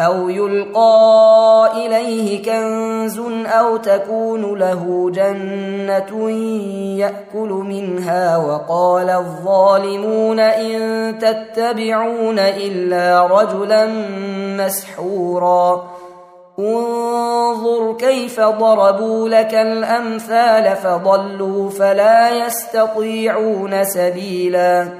أو يلقى إليه كنز أو تكون له جنة يأكل منها وقال الظالمون إن تتبعون إلا رجلا مسحورا. انظر كيف ضربوا لك الأمثال فضلوا فلا يستطيعون سبيلاً.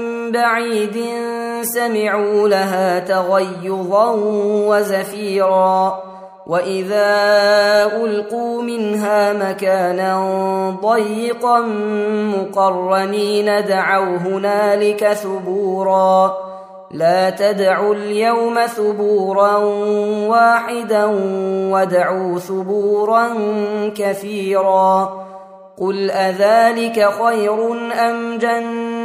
بعيد سمعوا لها تغيظا وزفيرا وإذا ألقوا منها مكانا ضيقا مقرنين دعوا هنالك ثبورا لا تدعوا اليوم ثبورا واحدا ودعوا ثبورا كثيرا قل أذلك خير أم جنة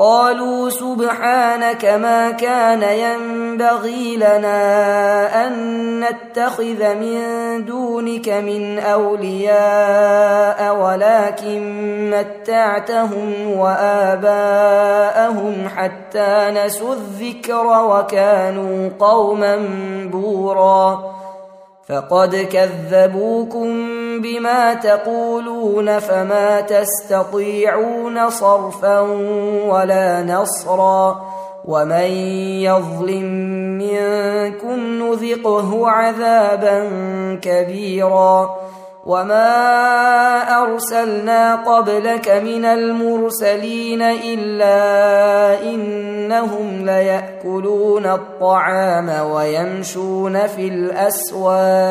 قالوا سبحانك ما كان ينبغي لنا أن نتخذ من دونك من أولياء ولكن متعتهم وآباءهم حتى نسوا الذكر وكانوا قوما بورا. فقد كذبوكم بما تقولون فما تستطيعون صرفا ولا نصرا ومن يظلم منكم نذقه عذابا كبيرا وما أرسلنا قبلك من المرسلين إلا إنهم ليأكلون الطعام ويمشون في الأسواق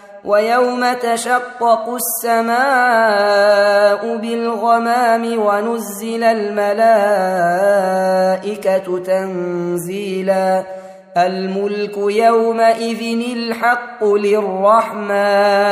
ويوم تشقق السماء بالغمام ونزل الملائكة تنزيلا. الملك يومئذ الحق للرحمن.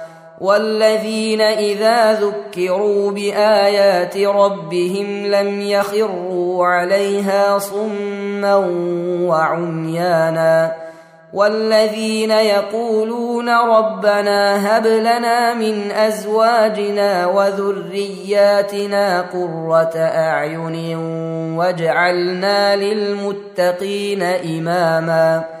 والذين إذا ذكروا بآيات ربهم لم يخروا عليها صما وعميانا والذين يقولون ربنا هب لنا من أزواجنا وذرياتنا قرة أعين واجعلنا للمتقين إماما